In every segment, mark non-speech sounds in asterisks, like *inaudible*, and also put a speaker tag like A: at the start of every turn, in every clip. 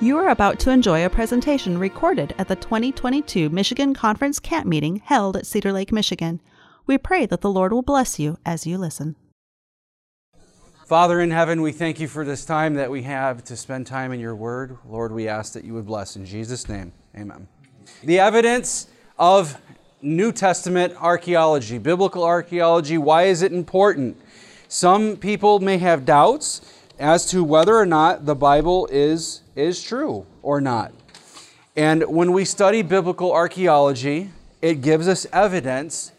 A: You are about to enjoy a presentation recorded at the 2022 Michigan Conference Camp Meeting held at Cedar Lake, Michigan. We pray that the Lord will bless you as you listen.
B: Father in heaven, we thank you for this time that we have to spend time in your word. Lord, we ask that you would bless in Jesus' name. Amen. The evidence of New Testament archaeology, biblical archaeology, why is it important? Some people may have doubts as to whether or not the Bible is, is true or not. And when we study biblical archaeology, it gives us evidence,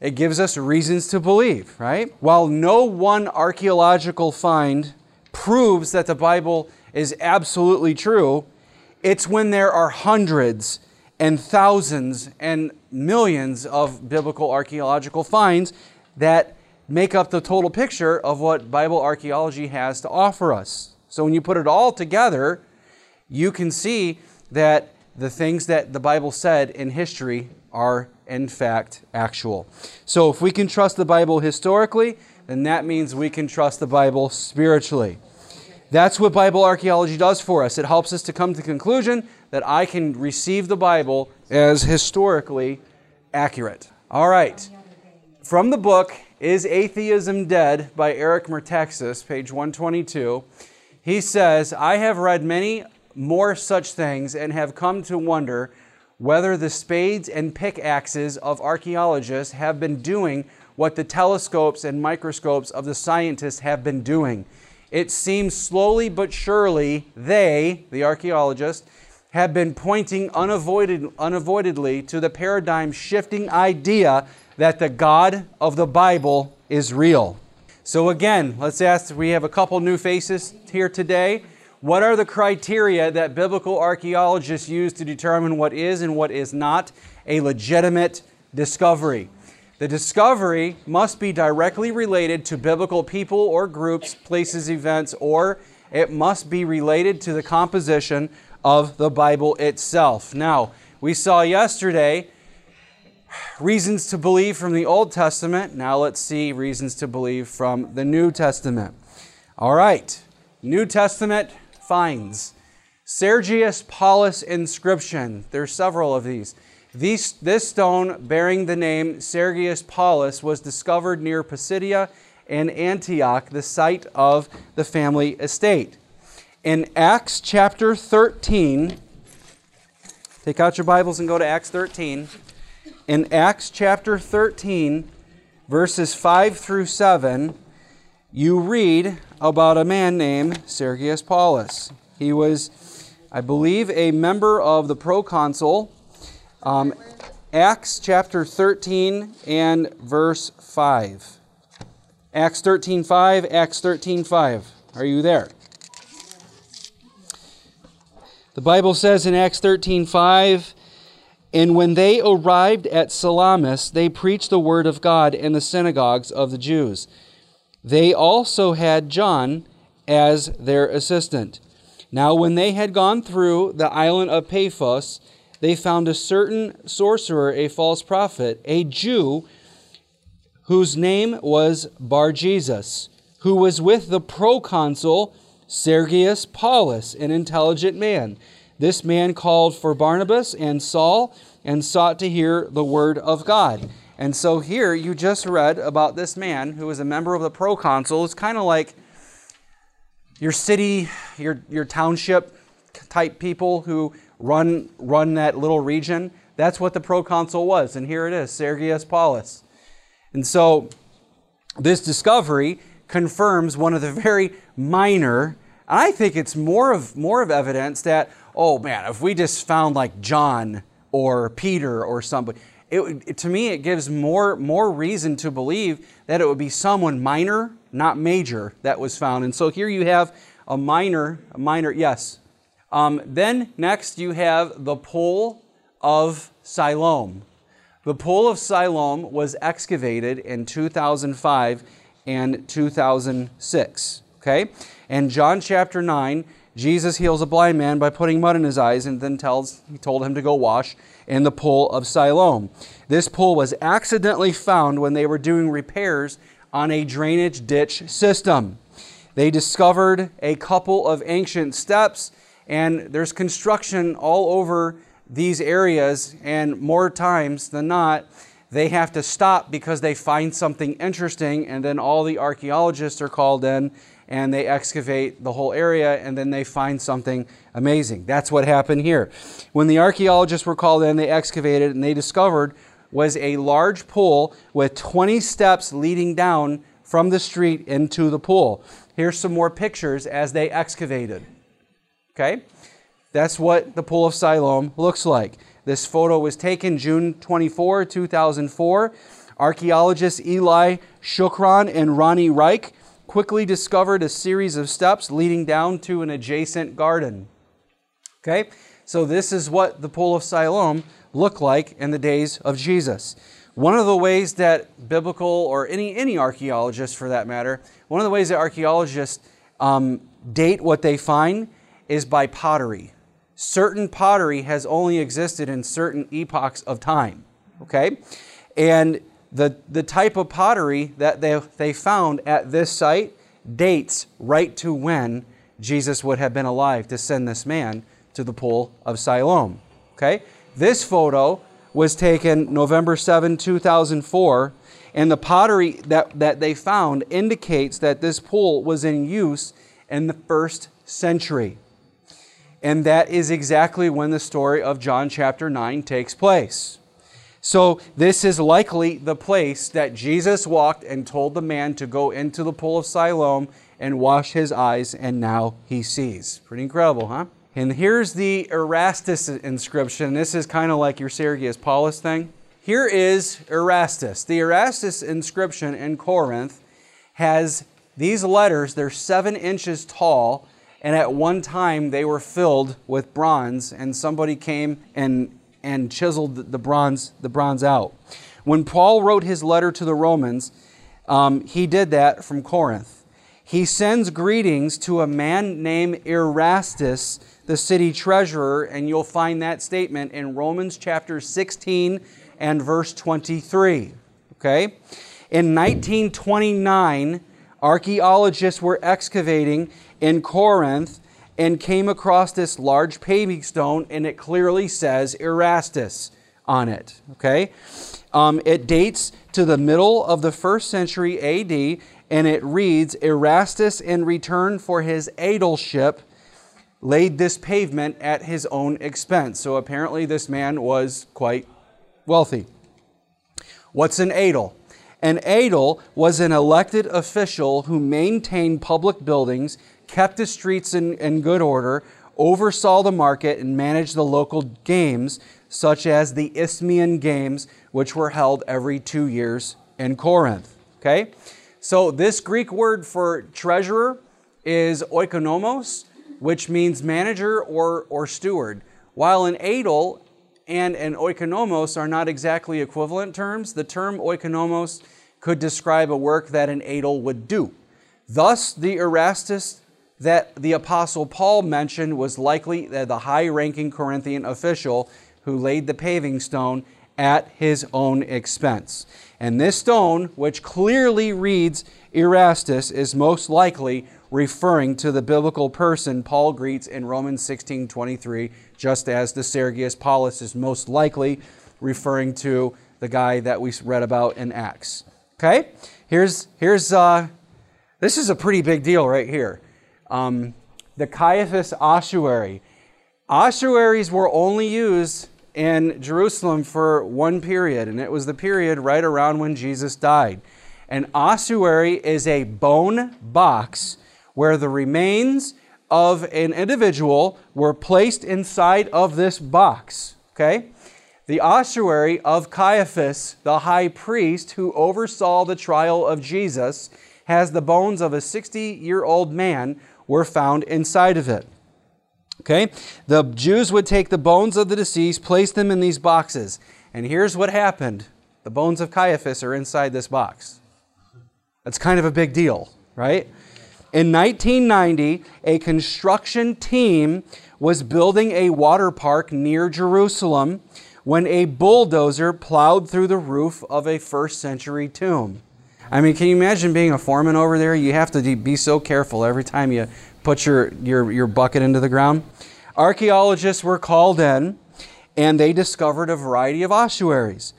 B: it gives us reasons to believe, right? While no one archaeological find proves that the Bible is absolutely true, it's when there are hundreds and thousands and millions of biblical archaeological finds that make up the total picture of what Bible archaeology has to offer us. So when you put it all together, you can see that the things that the Bible said in history are in fact actual. So if we can trust the Bible historically, then that means we can trust the Bible spiritually. That's what Bible archaeology does for us. It helps us to come to the conclusion that I can receive the Bible as historically accurate. All right. From the book is Atheism Dead by Eric Metaxas, page 122. He says, I have read many more such things and have come to wonder whether the spades and pickaxes of archaeologists have been doing what the telescopes and microscopes of the scientists have been doing. It seems slowly but surely they, the archaeologists, have been pointing unavoided, unavoidedly to the paradigm shifting idea that the God of the Bible is real. So, again, let's ask we have a couple new faces here today. What are the criteria that biblical archaeologists use to determine what is and what is not a legitimate discovery? The discovery must be directly related to biblical people or groups, places, events, or it must be related to the composition of the Bible itself. Now, we saw yesterday reasons to believe from the Old Testament. Now let's see reasons to believe from the New Testament. All right, New Testament finds Sergius Paulus inscription. There's several of these. These, this stone bearing the name Sergius Paulus was discovered near Pisidia and Antioch, the site of the family estate. In Acts chapter 13, take out your Bibles and go to Acts 13 in Acts chapter 13, verses 5 through 7, you read about a man named Sergius Paulus. He was, I believe, a member of the proconsul. Um, Acts chapter 13 and verse 5. Acts 13 5, Acts 13 5. Are you there? The Bible says in Acts 13 5, and when they arrived at Salamis, they preached the word of God in the synagogues of the Jews. They also had John as their assistant. Now, when they had gone through the island of Paphos, they found a certain sorcerer, a false prophet, a Jew, whose name was Bar Jesus, who was with the proconsul Sergius Paulus, an intelligent man. This man called for Barnabas and Saul and sought to hear the word of God. And so here you just read about this man who was a member of the proconsul. It's kind of like your city, your, your township type people who run, run that little region. That's what the proconsul was. And here it is Sergius Paulus. And so this discovery confirms one of the very minor, I think it's more of, more of evidence that oh man, if we just found like John or Peter or somebody, it, it, to me it gives more, more reason to believe that it would be someone minor, not major, that was found. And so here you have a minor, a minor, yes. Um, then next you have the pool of Siloam. The pool of Siloam was excavated in 2005 and 2006. Okay? And John chapter 9 Jesus heals a blind man by putting mud in his eyes and then tells he told him to go wash in the pool of Siloam. This pool was accidentally found when they were doing repairs on a drainage ditch system. They discovered a couple of ancient steps and there's construction all over these areas, and more times than not, they have to stop because they find something interesting, and then all the archaeologists are called in and they excavate the whole area and then they find something amazing. That's what happened here. When the archaeologists were called in, they excavated and they discovered was a large pool with 20 steps leading down from the street into the pool. Here's some more pictures as they excavated. Okay? That's what the Pool of Siloam looks like. This photo was taken June 24, 2004. Archaeologists Eli Shukron and Ronnie Reich quickly discovered a series of steps leading down to an adjacent garden. Okay? So, this is what the Pool of Siloam looked like in the days of Jesus. One of the ways that biblical, or any, any archaeologist for that matter, one of the ways that archaeologists um, date what they find is by pottery. Certain pottery has only existed in certain epochs of time. Okay? And the, the type of pottery that they, they found at this site dates right to when Jesus would have been alive to send this man to the pool of Siloam. Okay? This photo was taken November 7, 2004, and the pottery that, that they found indicates that this pool was in use in the first century. And that is exactly when the story of John chapter 9 takes place. So, this is likely the place that Jesus walked and told the man to go into the pool of Siloam and wash his eyes, and now he sees. Pretty incredible, huh? And here's the Erastus inscription. This is kind of like your Sergius Paulus thing. Here is Erastus. The Erastus inscription in Corinth has these letters, they're seven inches tall, and at one time they were filled with bronze, and somebody came and and chiseled the bronze, the bronze out. When Paul wrote his letter to the Romans, um, he did that from Corinth. He sends greetings to a man named Erastus, the city treasurer, and you'll find that statement in Romans chapter 16 and verse 23. Okay? In 1929, archaeologists were excavating in Corinth and came across this large paving stone, and it clearly says Erastus on it. Okay? Um, it dates to the middle of the first century AD, and it reads Erastus, in return for his aedileship, laid this pavement at his own expense. So apparently, this man was quite wealthy. What's an aedile? An aedile was an elected official who maintained public buildings kept the streets in, in good order, oversaw the market, and managed the local games, such as the Isthmian Games, which were held every two years in Corinth. Okay? So, this Greek word for treasurer is oikonomos, which means manager or, or steward. While an aedile and an oikonomos are not exactly equivalent terms, the term oikonomos could describe a work that an aedile would do. Thus, the Erastus that the Apostle Paul mentioned was likely the high ranking Corinthian official who laid the paving stone at his own expense. And this stone, which clearly reads Erastus, is most likely referring to the biblical person Paul greets in Romans 16 23, just as the Sergius Paulus is most likely referring to the guy that we read about in Acts. Okay? Here's, here's uh, this is a pretty big deal right here um, the Caiaphas ossuary. Ossuaries were only used in Jerusalem for one period, and it was the period right around when Jesus died. An ossuary is a bone box where the remains of an individual were placed inside of this box. Okay? The ossuary of Caiaphas, the high priest who oversaw the trial of Jesus, has the bones of a 60 year old man were found inside of it. Okay? The Jews would take the bones of the deceased, place them in these boxes. And here's what happened the bones of Caiaphas are inside this box. That's kind of a big deal, right? In 1990, a construction team was building a water park near Jerusalem when a bulldozer plowed through the roof of a first century tomb. I mean, can you imagine being a foreman over there? You have to be so careful every time you put your, your, your bucket into the ground. archaeologists were called in and they discovered a variety of ossuaries.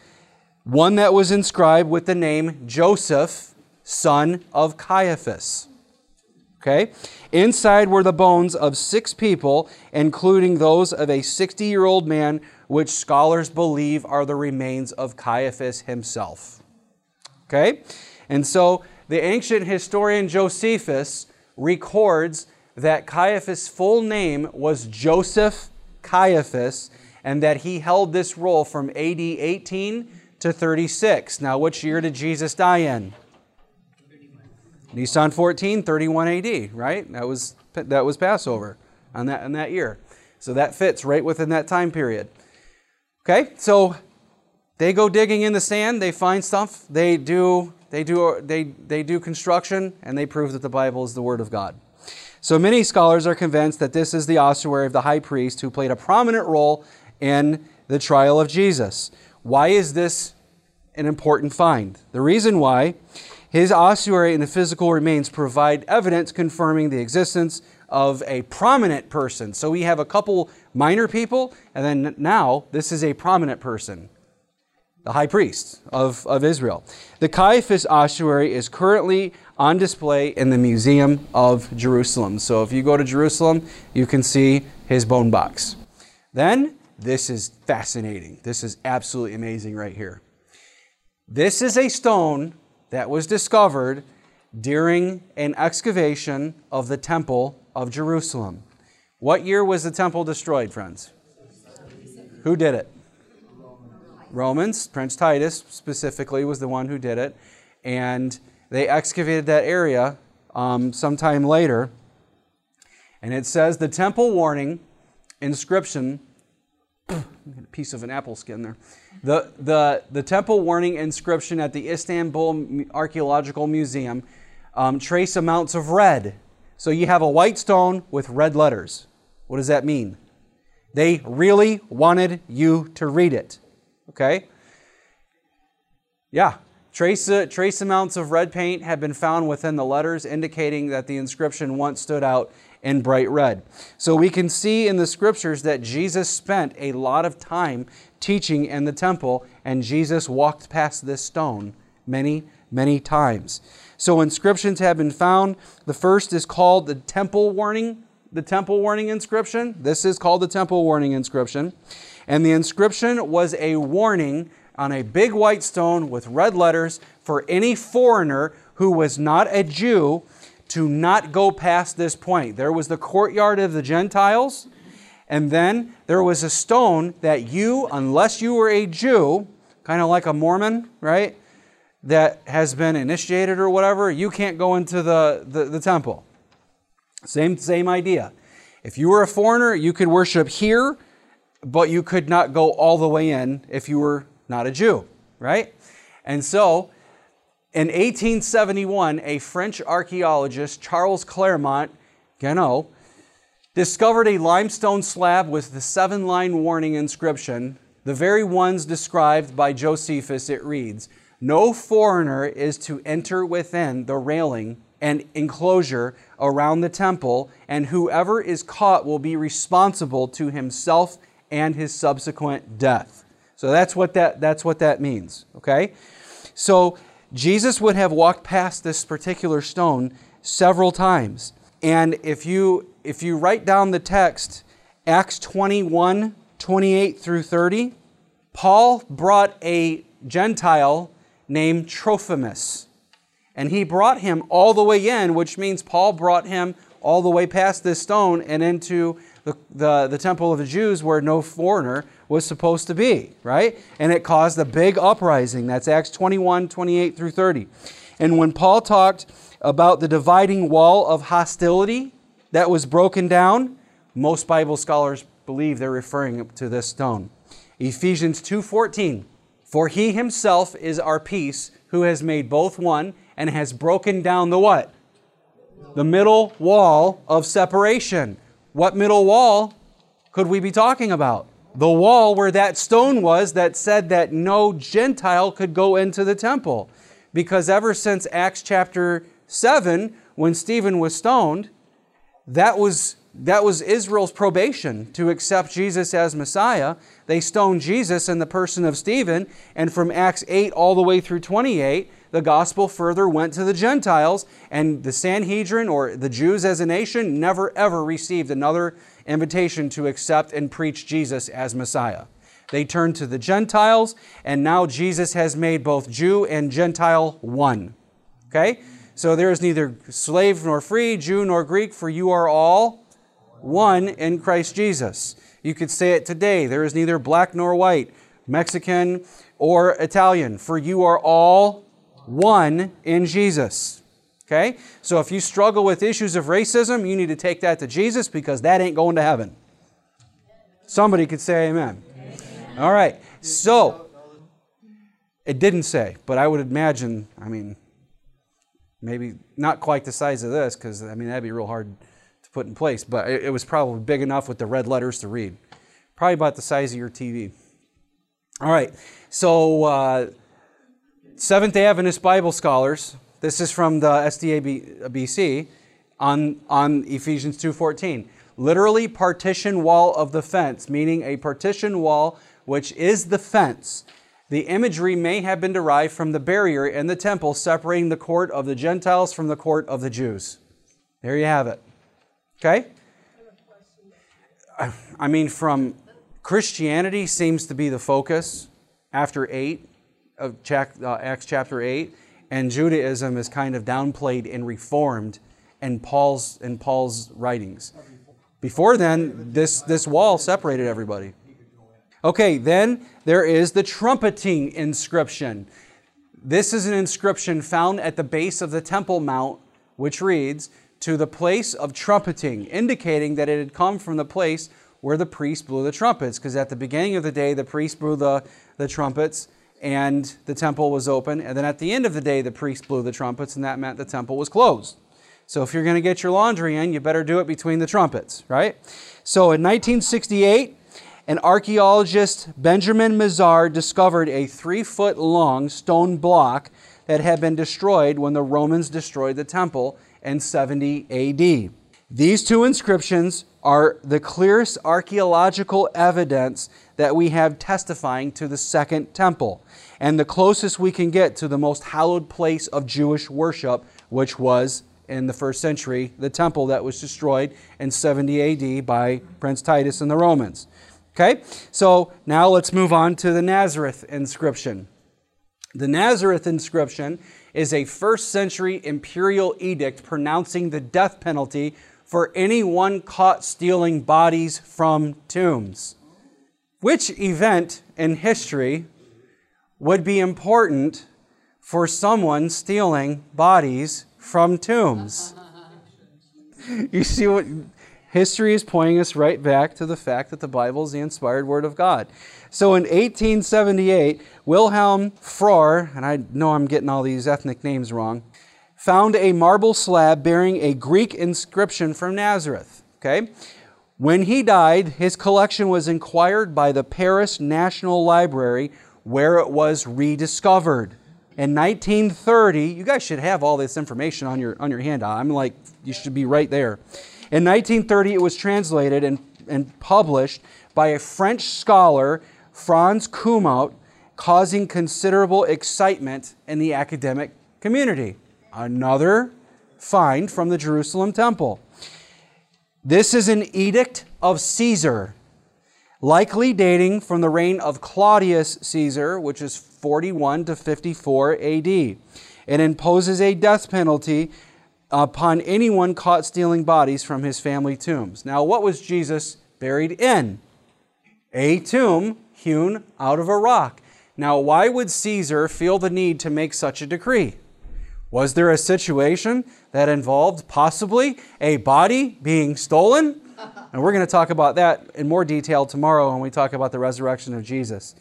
B: One that was inscribed with the name Joseph, son of Caiaphas. Okay? Inside were the bones of six people, including those of a 60 year old man, which scholars believe are the remains of Caiaphas himself. Okay? And so the ancient historian Josephus records that Caiaphas' full name was Joseph Caiaphas and that he held this role from AD 18 to 36. Now, which year did Jesus die in? Nisan 14, 31 AD, right? That was, that was Passover on that, in that year. So that fits right within that time period. Okay, so they go digging in the sand, they find stuff, they do, they do, they, they do construction, and they prove that the Bible is the Word of God. So many scholars are convinced that this is the ossuary of the high priest who played a prominent role in the trial of Jesus. Why is this an important find? The reason why his ossuary and the physical remains provide evidence confirming the existence of a prominent person. So we have a couple minor people, and then now this is a prominent person, the high priest of, of Israel. The Caiaphas ossuary is currently on display in the Museum of Jerusalem. So if you go to Jerusalem, you can see his bone box. Then this is fascinating. This is absolutely amazing right here. This is a stone that was discovered during an excavation of the Temple of Jerusalem. What year was the temple destroyed, friends? Who did it? Romans. Prince Titus specifically was the one who did it. And they excavated that area um, sometime later. And it says the temple warning inscription *clears throat* a piece of an apple skin there. The, the, the temple warning inscription at the Istanbul Archaeological Museum um, trace amounts of red. So you have a white stone with red letters. What does that mean? They really wanted you to read it. Okay? Yeah. Trace, uh, trace amounts of red paint have been found within the letters, indicating that the inscription once stood out in bright red. So we can see in the scriptures that Jesus spent a lot of time teaching in the temple, and Jesus walked past this stone many, many times. So inscriptions have been found. The first is called the temple warning, the temple warning inscription. This is called the temple warning inscription. And the inscription was a warning on a big white stone with red letters for any foreigner who was not a Jew to not go past this point. There was the courtyard of the Gentiles, and then there was a stone that you, unless you were a Jew, kind of like a Mormon, right, that has been initiated or whatever, you can't go into the, the, the temple. Same, same idea. If you were a foreigner, you could worship here, but you could not go all the way in if you were not a Jew, right? And so in 1871, a French archaeologist, Charles Clermont Ganneau, discovered a limestone slab with the seven line warning inscription, the very ones described by Josephus. It reads, No foreigner is to enter within the railing and enclosure around the temple, and whoever is caught will be responsible to himself and his subsequent death. So that's what that, that's what that means, okay? So Jesus would have walked past this particular stone several times. And if you if you write down the text, Acts 21, 28 through 30, Paul brought a Gentile named Trophimus. And he brought him all the way in, which means Paul brought him all the way past this stone and into the, the, the temple of the Jews where no foreigner was supposed to be, right? And it caused a big uprising. That's Acts 21, 28 through 30. And when Paul talked about the dividing wall of hostility that was broken down, most Bible scholars believe they're referring to this stone. Ephesians 2:14 For he himself is our peace who has made both one and has broken down the what? The middle wall of separation. What middle wall could we be talking about? The wall where that stone was that said that no Gentile could go into the temple. Because ever since Acts chapter 7, when Stephen was stoned, that was that was Israel's probation to accept Jesus as Messiah. They stoned Jesus in the person of Stephen, and from Acts 8 all the way through 28, the gospel further went to the Gentiles, and the Sanhedrin, or the Jews as a nation, never ever received another invitation to accept and preach Jesus as Messiah. They turned to the Gentiles, and now Jesus has made both Jew and Gentile one. Okay? So there is neither slave nor free, Jew nor Greek, for you are all one in Christ Jesus. You could say it today there is neither black nor white, Mexican or Italian, for you are all one in Jesus. Okay? So if you struggle with issues of racism, you need to take that to Jesus because that ain't going to heaven. Somebody could say amen. amen. All right. So it didn't say, but I would imagine, I mean, maybe not quite the size of this because, I mean, that'd be real hard to put in place, but it, was probably big enough with the red letters to read. Probably about the size of your TV. All right. So, uh, Seventh day Adventist Bible scholars, this is from the SDA BC uh, on, on Ephesians 2.14. Literally partition wall of the fence, meaning a partition wall which is the fence. The imagery may have been derived from the barrier in the temple separating the court of the Gentiles from the court of the Jews. There you have it. Okay? I mean, from Christianity seems to be the focus after 8 of uh, Acts chapter 8, and Judaism is kind of downplayed and reformed in Paul's, in Paul's writings. Before then, this, this wall separated everybody. Okay, then there is the trumpeting inscription. This is an inscription found at the base of the Temple Mount, which reads, To the place of trumpeting, indicating that it had come from the place where the priest blew the trumpets. Because at the beginning of the day, the priest blew the, the trumpets, and the temple was open. And then at the end of the day, the priest blew the trumpets, and that meant the temple was closed. So if you're going to get your laundry in, you better do it between the trumpets, right? So in 1968, an archaeologist, Benjamin Mazar, discovered a three foot long stone block that had been destroyed when the Romans destroyed the temple in 70 AD. These two inscriptions are the clearest archaeological evidence that we have testifying to the second temple and the closest we can get to the most hallowed place of Jewish worship, which was in the first century, the temple that was destroyed in 70 AD by Prince Titus and the Romans. Okay, so now let's move on to the Nazareth inscription. The Nazareth inscription is a first century imperial edict pronouncing the death penalty for anyone caught stealing bodies from tombs. Which event in history would be important for someone stealing bodies from tombs? You see what history is pointing us right back to the fact that the Bible is the inspired Word of God. So in 1878, Wilhelm Frohr, and I know I'm getting all these ethnic names wrong, found a marble slab bearing a Greek inscription from Nazareth. Okay? When he died, his collection was inquired by the Paris National Library where it was rediscovered. In 1930, you guys should have all this information on your, on your handout. I'm like, you should be right there. In 1930, it was translated and, and published by a French scholar, Franz Kumhout, causing considerable excitement in the academic community. Another find from the Jerusalem temple. This is an edict of Caesar, likely dating from the reign of Claudius Caesar, which is 41 to 54 AD. It imposes a death penalty upon anyone caught stealing bodies from his family tombs. Now, what was Jesus buried in? A tomb hewn out of a rock. Now, why would Caesar feel the need to make such a decree? Was there a situation that involved possibly a body being stolen? And we're going to talk about that in more detail tomorrow when we talk about the resurrection of Jesus.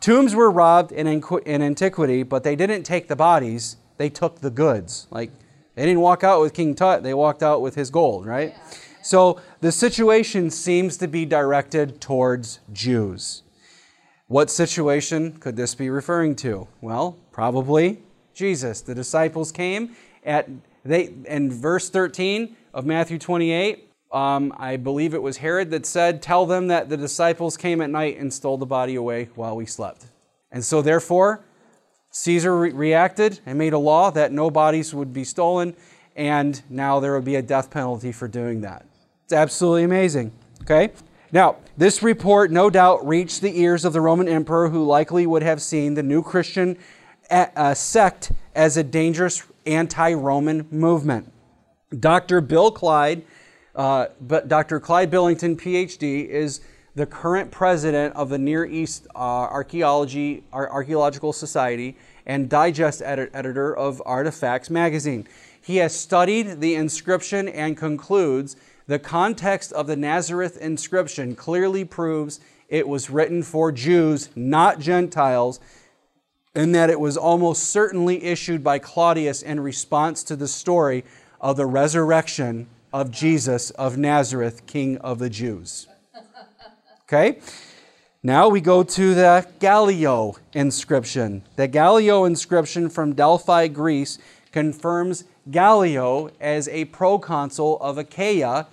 B: Tombs were robbed in, in antiquity, but they didn't take the bodies, they took the goods. Like, they didn't walk out with King Tut, they walked out with his gold, right? Yeah. So the situation seems to be directed towards Jews. What situation could this be referring to? Well, probably Jesus. The disciples came at they in verse 13 of Matthew 28. um, I believe it was Herod that said, Tell them that the disciples came at night and stole the body away while we slept. And so, therefore, Caesar re- reacted and made a law that no bodies would be stolen, and now there would be a death penalty for doing that. It's absolutely amazing. Okay? Now, this report no doubt reached the ears of the Roman emperor, who likely would have seen the new Christian uh, sect as a dangerous anti Roman movement. Dr. Bill Clyde, uh, but Dr. Clyde Billington, PhD, is the current president of the Near East uh, Archaeology Archaeological Society and digest edit- editor of Artifacts magazine. He has studied the inscription and concludes the context of the Nazareth inscription clearly proves it was written for Jews, not Gentiles, and that it was almost certainly issued by Claudius in response to the story of the resurrection of Jesus of Nazareth, King of the Jews. Okay? Now we go to the Gallio inscription. The Gallio inscription from Delphi, Greece, confirms Gallio as a proconsul of Achaia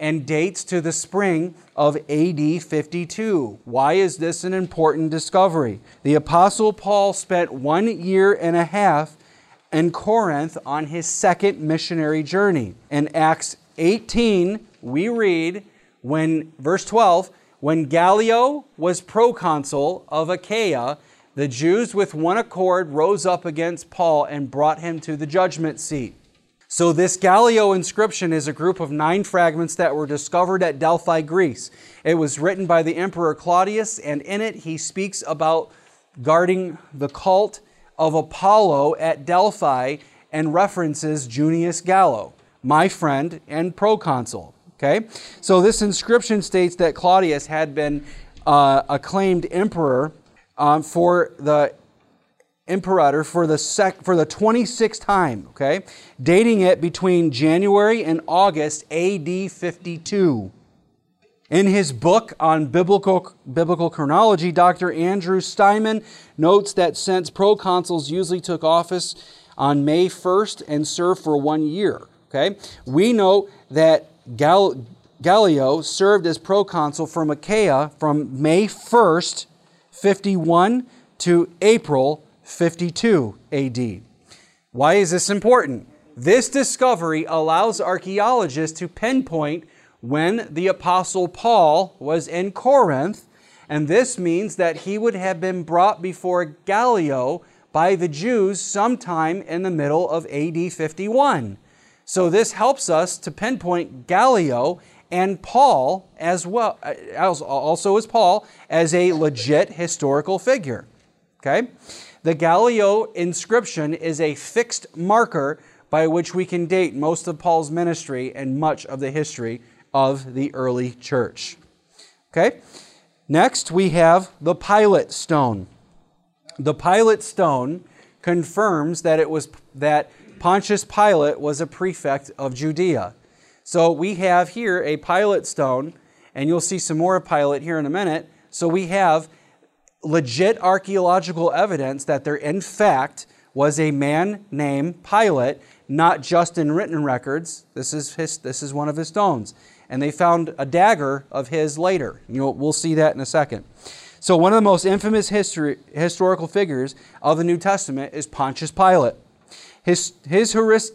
B: and dates to the spring of AD 52. Why is this an important discovery? The Apostle Paul spent one year and a half in Corinth on his second missionary journey. In Acts 18, we read, when, verse 12, when Gallio was proconsul of Achaia, the Jews with one accord rose up against Paul and brought him to the judgment seat. So, this Gallio inscription is a group of nine fragments that were discovered at Delphi, Greece. It was written by the Emperor Claudius, and in it he speaks about guarding the cult of Apollo at Delphi and references Junius Gallio, my friend and proconsul. Okay? So, this inscription states that Claudius had been uh, acclaimed emperor um, for the imperator for the sec, for the 26th time, okay? Dating it between January and August AD 52. In his book on biblical, biblical chronology, Dr. Andrew Steinmann notes that since proconsuls usually took office on May 1st and served for one year, okay, we know that Gal, Gallio served as proconsul from Achaia from May 1st, 51 to April 52 AD. Why is this important? This discovery allows archaeologists to pinpoint when the Apostle Paul was in Corinth, and this means that he would have been brought before Gallio by the Jews sometime in the middle of AD 51. So this helps us to pinpoint Gallio and Paul as well, as also as Paul, as a legit historical figure. Okay? The Gallio inscription is a fixed marker by which we can date most of Paul's ministry and much of the history of the early church. Okay? Next, we have the Pilate stone. The Pilate stone confirms that it was that Pontius Pilate was a prefect of Judea. So we have here a Pilate stone, and you'll see some more of Pilate here in a minute. So we have legit archaeological evidence that there, in fact, was a man named Pilate, not just in written records. This is, his, this is one of his stones. And they found a dagger of his later. You know, we'll see that in a second. So, one of the most infamous history, historical figures of the New Testament is Pontius Pilate. His, his,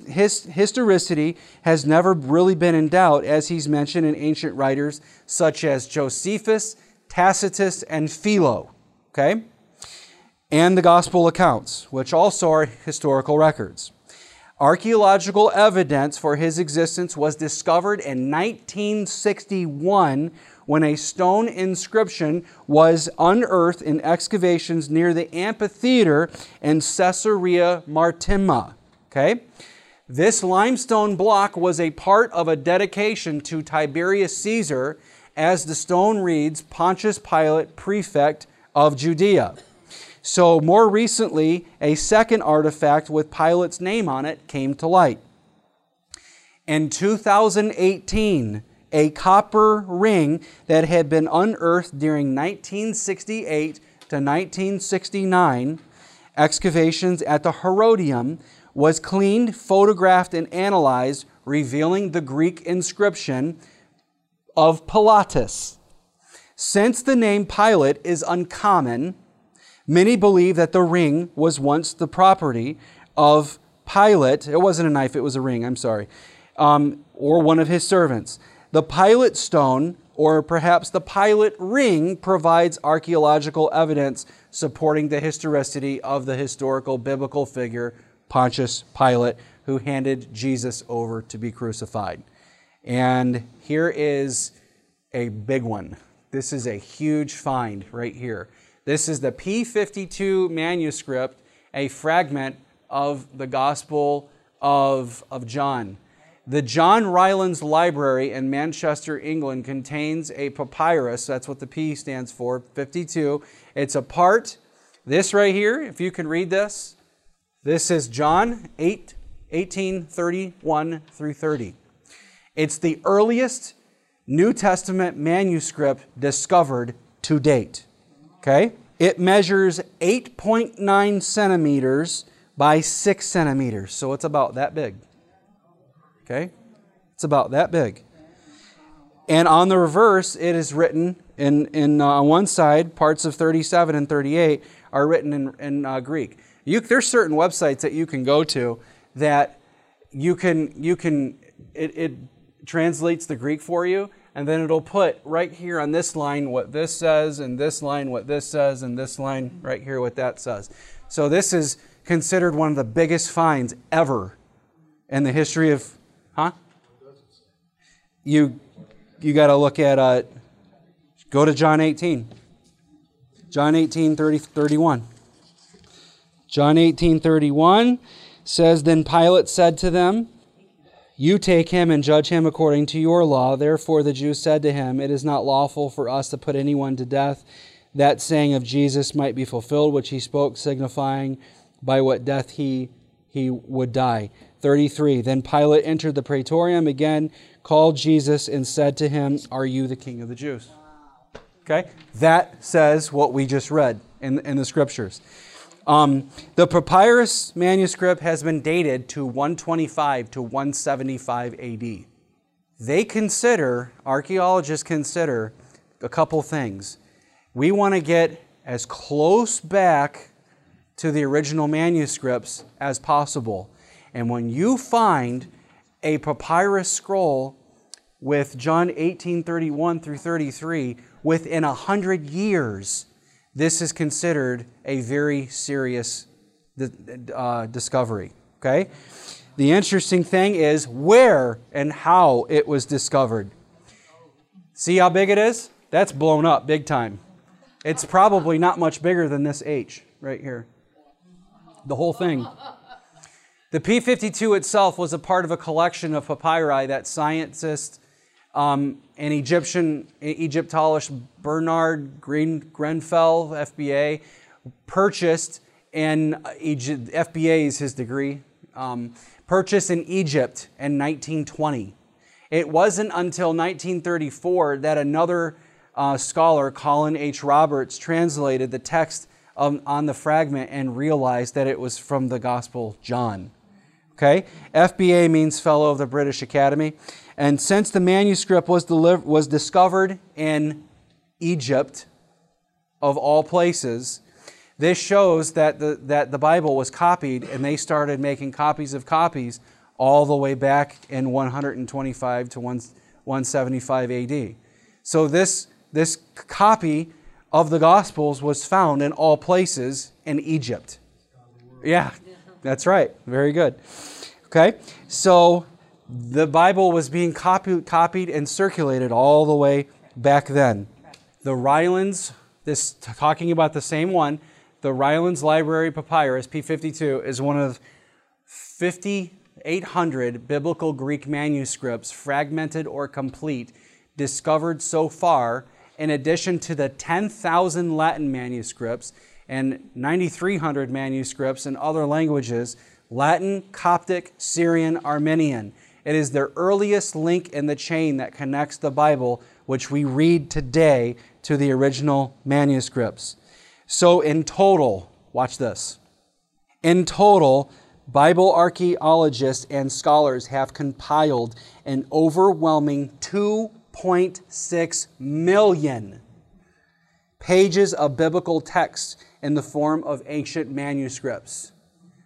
B: his historicity has never really been in doubt, as he's mentioned in ancient writers such as Josephus, Tacitus, and Philo okay? And the gospel accounts, which also are historical records. Archaeological evidence for his existence was discovered in 1961 when a stone inscription was unearthed in excavations near the amphitheater in Caesarea Maritima. Okay? This limestone block was a part of a dedication to Tiberius Caesar, as the stone reads Pontius Pilate, prefect of Judea. So, more recently, a second artifact with Pilate's name on it came to light. In 2018, a copper ring that had been unearthed during 1968 to 1969 excavations at the Herodium was cleaned, photographed, and analyzed, revealing the Greek inscription of Pilatus. Since the name Pilate is uncommon, many believe that the ring was once the property of Pilate. It wasn't a knife, it was a ring, I'm sorry. Um, or one of his servants. The Pilate stone, or perhaps the Pilate ring, provides archaeological evidence supporting the historicity of the historical biblical figure Pontius Pilate, who handed Jesus over to be crucified. And here is a big one. This is a huge find right here. This is the P52 manuscript, a fragment of the Gospel of, of John. The John Rylands Library in Manchester, England contains a papyrus. That's what the P stands for, 52. It's a part, this right here, if you can read this, this is John 8, 1831 through 30. It's the earliest New Testament manuscript discovered to date. Okay? It measures 8.9 centimeters by 6 centimeters, so it's about that big. Okay? It's about that big. And on the reverse, it is written in, in uh, on one side, parts of 37 and 38 are written in, in uh, Greek. You, there's certain websites that you can go to that you can, you can it, it translates the Greek for you, and then it'll put right here on this line what this says, and this line what this says, and this line right here what that says. So this is considered one of the biggest finds ever in the history of Huh? You you got to look at uh, go to John 18. John 18 30, 31. John 18 31 says then Pilate said to them you take him and judge him according to your law. Therefore, the Jews said to him, It is not lawful for us to put anyone to death. That saying of Jesus might be fulfilled, which he spoke, signifying by what death he, he would die. 33. Then Pilate entered the praetorium again, called Jesus, and said to him, Are you the king of the Jews? Okay? That says what we just read in, in the scriptures. Um, the papyrus manuscript has been dated to 125 to 175 AD. They consider, archaeologists consider, a couple things. We want to get as close back to the original manuscripts as possible. And when you find a papyrus scroll with John 18:31 through 33 within a hundred years, this is considered a very serious uh, discovery. Okay? The interesting thing is where and how it was discovered. See how big it is? That's blown up big time. It's probably not much bigger than this H right here. The whole thing. The P 52 itself was a part of a collection of papyri that scientists um, and Egyptian Egyptologist Bernard Green, Grenfell, FBA, purchased in Egypt, FBA is his degree, um, purchased in Egypt in 1920. It wasn't until 1934 that another uh, scholar, Colin H. Roberts, translated the text on the fragment and realized that it was from the Gospel John. Okay? FBA means Fellow of the British Academy. And since the manuscript was, deliver- was discovered in Egypt, of all places, this shows that the, that the Bible was copied and they started making copies of copies all the way back in 125 to 175 AD. So this, this copy of the Gospels was found in all places in Egypt. Yeah, that's right. Very good. Okay? So the Bible was being copied, copied and circulated all the way back then. The Rylands, this talking about the same one, the Rylands Library Papyrus P52 is one of 5,800 biblical Greek manuscripts, fragmented or complete, discovered so far, in addition to the 10,000 Latin manuscripts and 9,300 manuscripts in other languages Latin, Coptic, Syrian, Armenian. It is their earliest link in the chain that connects the Bible, which we read today, to the original manuscripts. So, in total, watch this. In total, Bible archaeologists and scholars have compiled an overwhelming 2.6 million pages of biblical text in the form of ancient manuscripts.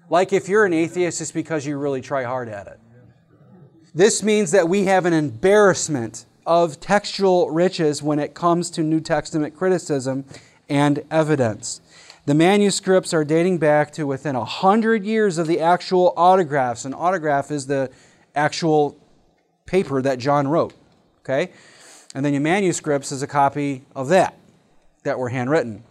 B: Like if you're an atheist, it's because you really try hard at it. This means that we have an embarrassment of textual riches when it comes to New Testament criticism and evidence. The manuscripts are dating back to within a hundred years of the actual autographs. An autograph is the actual paper that John wrote. Okay? And then your manuscripts is a copy of that that were handwritten.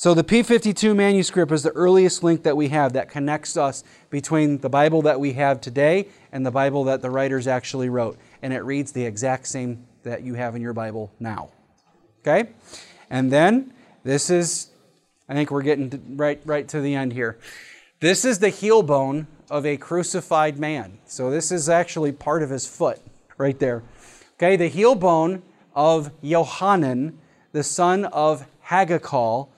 B: So the P52 manuscript is the earliest link that we have that connects us between the Bible that we have today and the Bible that the writers actually wrote. And it reads the exact same that you have in your Bible now. Okay? And then this is, I think we're getting right, right to the end here. This is the heel bone of a crucified man. So this is actually part of his foot right there. Okay, the heel bone of Johanan, the son of Haggakal,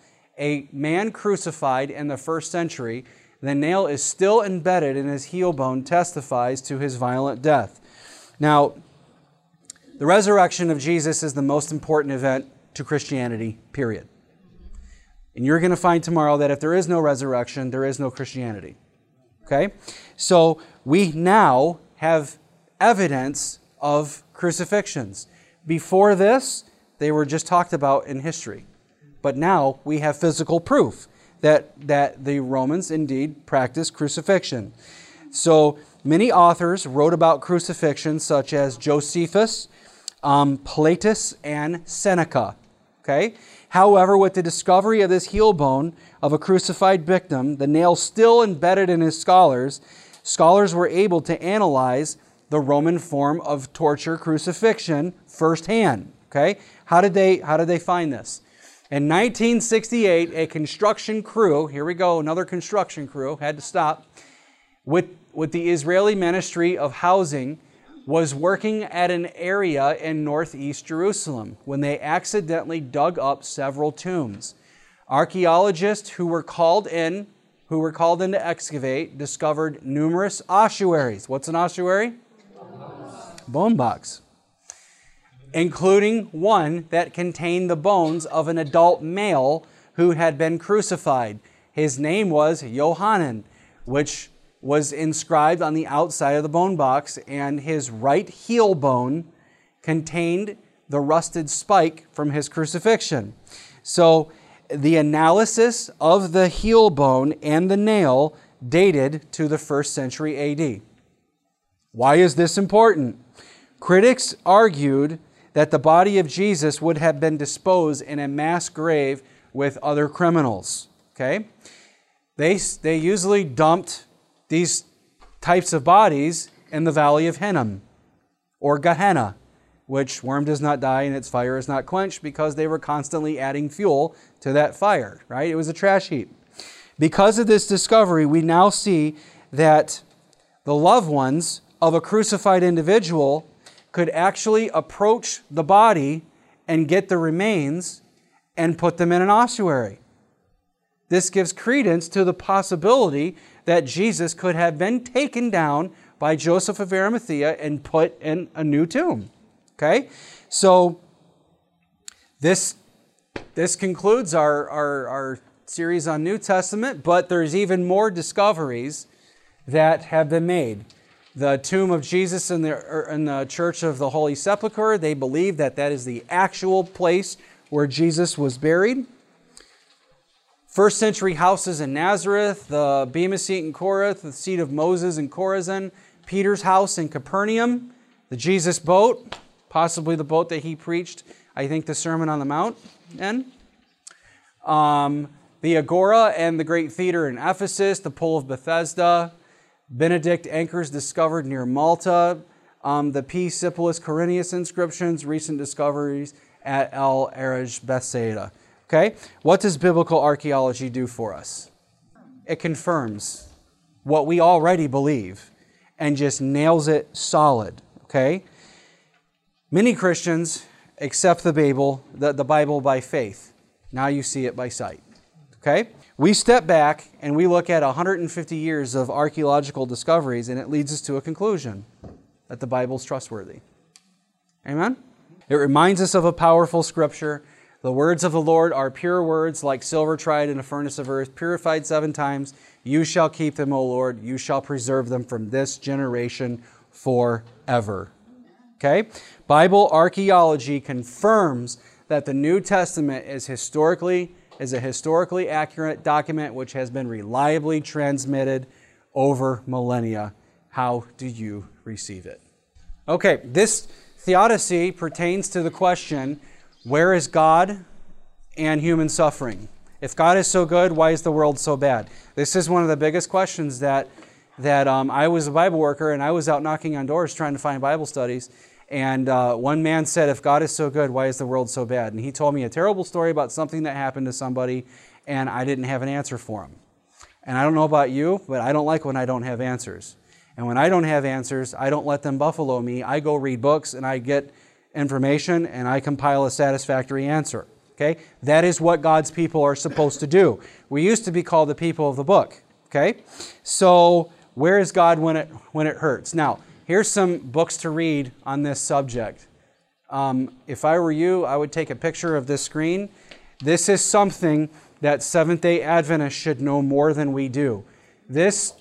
B: a man crucified in the first century. The nail is still embedded in his heel bone, testifies to his violent death. Now, the resurrection of Jesus is the most important event to Christianity, period. And you're going to find tomorrow that if there is no resurrection, there is no Christianity. Okay? So we now have evidence of crucifixions. Before this, they were just talked about in history. But now we have physical proof that, that the Romans indeed practiced crucifixion. So many authors wrote about crucifixion, such as Josephus, um, Plautus, and Seneca. Okay? However, with the discovery of this heel bone of a crucified victim, the nail still embedded in his scholars, scholars were able to analyze the Roman form of torture, crucifixion, firsthand. Okay? How did they, how did they find this? In 1968, a construction crew, here we go, another construction crew, had to stop, with, with the Israeli Ministry of Housing, was working at an area in northeast Jerusalem when they accidentally dug up several tombs. Archaeologists who were called in, who were called in to excavate, discovered numerous ossuaries. What's an ossuary? Bone box including one that contained the bones of an adult male who had been crucified. His name was Johanan, which was inscribed on the outside of the bone box, and his right heel bone contained the rusted spike from his crucifixion. So, the analysis of the heel bone and the nail dated to the first century AD. Why is this important? Critics argued that the body of Jesus would have been disposed in a mass grave with other criminals. Okay? They, they usually dumped these types of bodies in the valley of Hinnom or Gehenna, which worm does not die and its fire is not quenched because they were constantly adding fuel to that fire, right? It was a trash heap. Because of this discovery, we now see that the loved ones of a crucified individual could actually approach the body and get the remains and put them in an ossuary. This gives credence to the possibility that Jesus could have been taken down by Joseph of Arimathea and put in a new tomb. Okay? So, this, this concludes our, our, our series on New Testament, but there's even more discoveries that have been made the tomb of Jesus in the, er, in the Church of the Holy Sepulchre. They believe that that is the actual place where Jesus was buried. First century houses in Nazareth, the Bema seat in Corinth, the seat of Moses in Chorazin, Peter's house in Capernaum, the Jesus boat, possibly the boat that he preached, I think, the Sermon on the Mount in. Um, the Agora and the Great Theater in Ephesus, the Pool of Bethesda, Benedict anchors discovered near Malta, um, the P. Sulpicius Quirinius inscriptions, recent discoveries at El Araj Bethsaida. Okay? What does biblical archaeology do for us? It confirms what we already believe and just nails it solid. Okay? Many Christians accept the Bible, the, the Bible by faith. Now you see it by sight. Okay? We step back and we look at 150 years of archaeological discoveries, and it leads us to a conclusion that the Bible is trustworthy. Amen? It reminds us of a powerful scripture. The words of the Lord are pure words, like silver tried in a furnace of earth, purified seven times. You shall keep them, O Lord. You shall preserve them from this generation forever. Okay? Bible archaeology confirms that the New Testament is historically is a historically accurate document which has been reliably transmitted over millennia. How do you receive it? Okay, this theodicy pertains to the question where is God and human suffering? If God is so good, why is the world so bad? This is one of the biggest questions that, that um, I was a Bible worker and I was out knocking on doors trying to find Bible studies. And uh, one man said, If God is so good, why is the world so bad? And he told me a terrible story about something that happened to somebody, and I didn't have an answer for him. And I don't know about you, but I don't like when I don't have answers. And when I don't have answers, I don't let them buffalo me. I go read books and I get information and I compile a satisfactory answer. Okay? That is what God's people are supposed to do. We used to be called the people of the book. Okay? So, where is God when it when it hurts? Now, Here's some books to read on this subject. Um, if I were you, I would take a picture of this screen. This is something that Seventh day Adventists should know more than we do. This,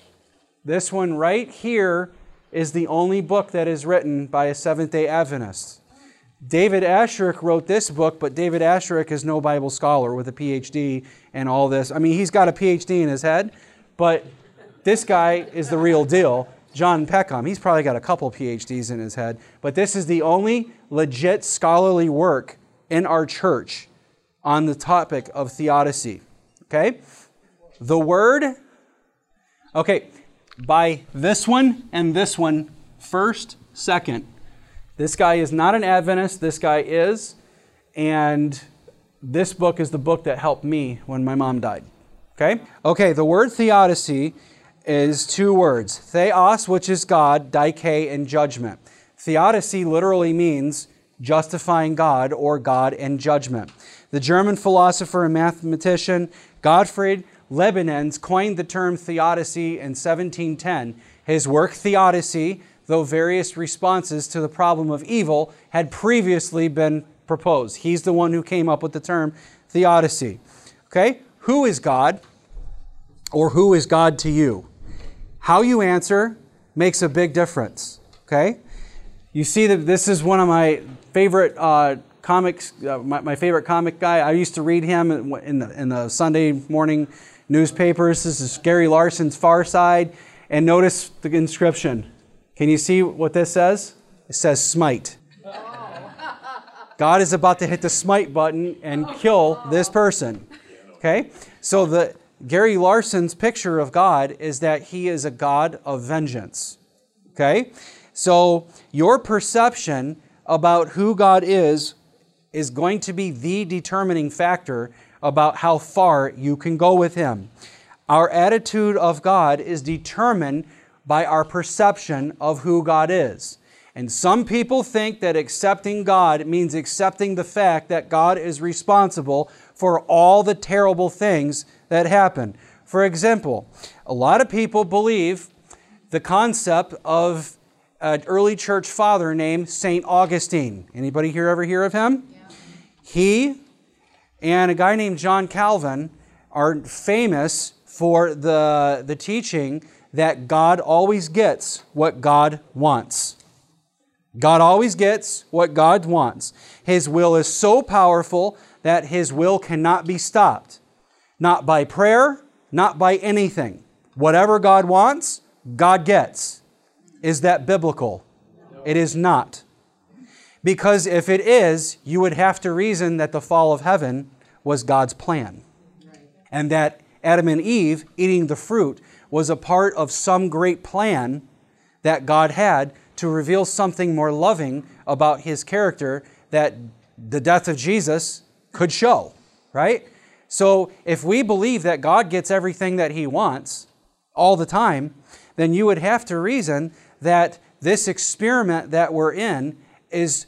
B: this one right here is the only book that is written by a Seventh day Adventist. David Asscherick wrote this book, but David Asscherick is no Bible scholar with a PhD and all this. I mean, he's got a PhD in his head, but this guy is the real deal. John Peckham. He's probably got a couple PhDs in his head, but this is the only legit scholarly work in our church on the topic of theodicy. Okay? The word, okay, by this one and this one, first, second. This guy is not an Adventist, this guy is, and this book is the book that helped me when my mom died. Okay? Okay, the word theodicy is two words theos, which is God, dike, and judgment. Theodicy literally means justifying God or God and judgment. The German philosopher and mathematician Gottfried Leibniz coined the term theodicy in 1710. His work, Theodicy, though various responses to the problem of evil had previously been proposed. He's the one who came up with the term theodicy. Okay? Who is God? Or who is God to you? How you answer makes a big difference. Okay? You see that this is one of my favorite uh, comics, uh, my, my, favorite comic guy. I used to read him in the, in the Sunday morning newspapers. This is Gary Larson's Far Side. And notice the inscription. Can you see what this says? It says smite. God is about to hit the smite button and kill this person. Okay? So the Gary Larson's picture of God is that he is a God of vengeance. Okay? So your perception about who God is is going to be the determining factor about how far you can go with him. Our attitude of God is determined by our perception of who God is. And some people think that accepting God means accepting the fact that God is responsible for all the terrible things that happen. For example, a lot of people believe the concept of an early church father named St. Augustine. Anybody here ever hear of him? Yeah. He and a guy named John Calvin are famous for the, the teaching that God always gets what God wants. God always gets what God wants. His will is so powerful that His will cannot be stopped. Not by prayer, not by anything. Whatever God wants, God gets. Is that biblical? It is not. Because if it is, you would have to reason that the fall of heaven was God's plan. And that Adam and Eve eating the fruit was a part of some great plan that God had to reveal something more loving about his character that the death of Jesus could show, right? So if we believe that God gets everything that He wants all the time, then you would have to reason that this experiment that we're in is,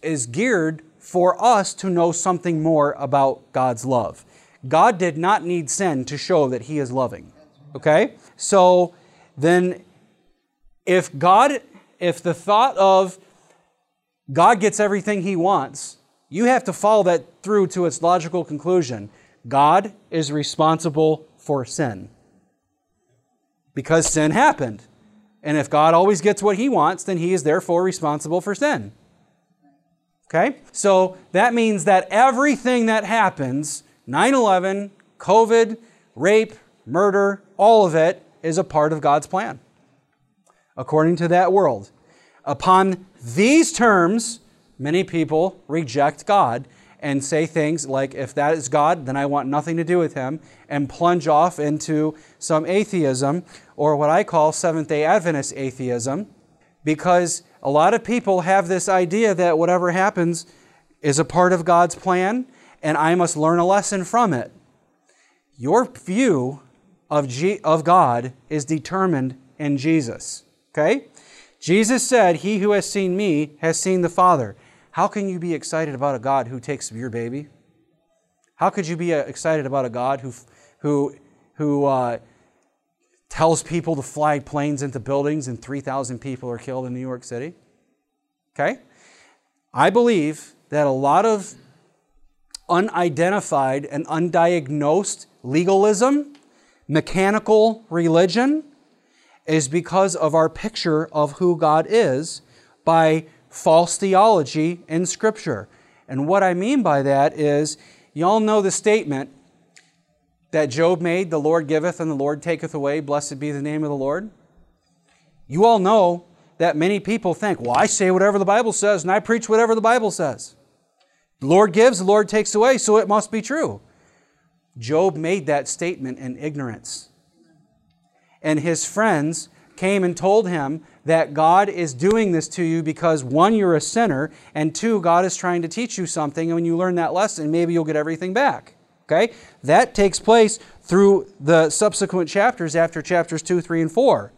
B: is geared for us to know something more about God's love. God did not need sin to show that He is loving. Okay? So then, if God, if the thought of God gets everything he wants, you have to follow that through to its logical conclusion. God is responsible for sin because sin happened. And if God always gets what he wants, then he is therefore responsible for sin. Okay? So that means that everything that happens 9 11, COVID, rape, murder, all of it is a part of God's plan, according to that world. Upon these terms, many people reject God and say things like, if that is God, then I want nothing to do with him, and plunge off into some atheism, or what I call Seventh day Adventist atheism, because a lot of people have this idea that whatever happens is a part of God's plan, and I must learn a lesson from it. Your view of, G- of God is determined in Jesus. Okay? Jesus said, He who has seen me has seen the Father. How can you be excited about a God who takes your baby? How could you be uh, excited about a God who, who, who uh, tells people to fly planes into buildings and 3,000 people are killed in New York City? Okay? I believe that a lot of unidentified and undiagnosed legalism, mechanical religion, is because of our picture of who God is by false theology in Scripture. And what I mean by that is, you all know the statement that Job made the Lord giveth and the Lord taketh away, blessed be the name of the Lord. You all know that many people think, well, I say whatever the Bible says and I preach whatever the Bible says. The Lord gives, the Lord takes away, so it must be true. Job made that statement in ignorance. And his friends came and told him that God is doing this to you because one, you're a sinner, and two, God is trying to teach you something. And when you learn that lesson, maybe you'll get everything back. Okay? That takes place through the subsequent chapters after chapters 2, 3, and 4.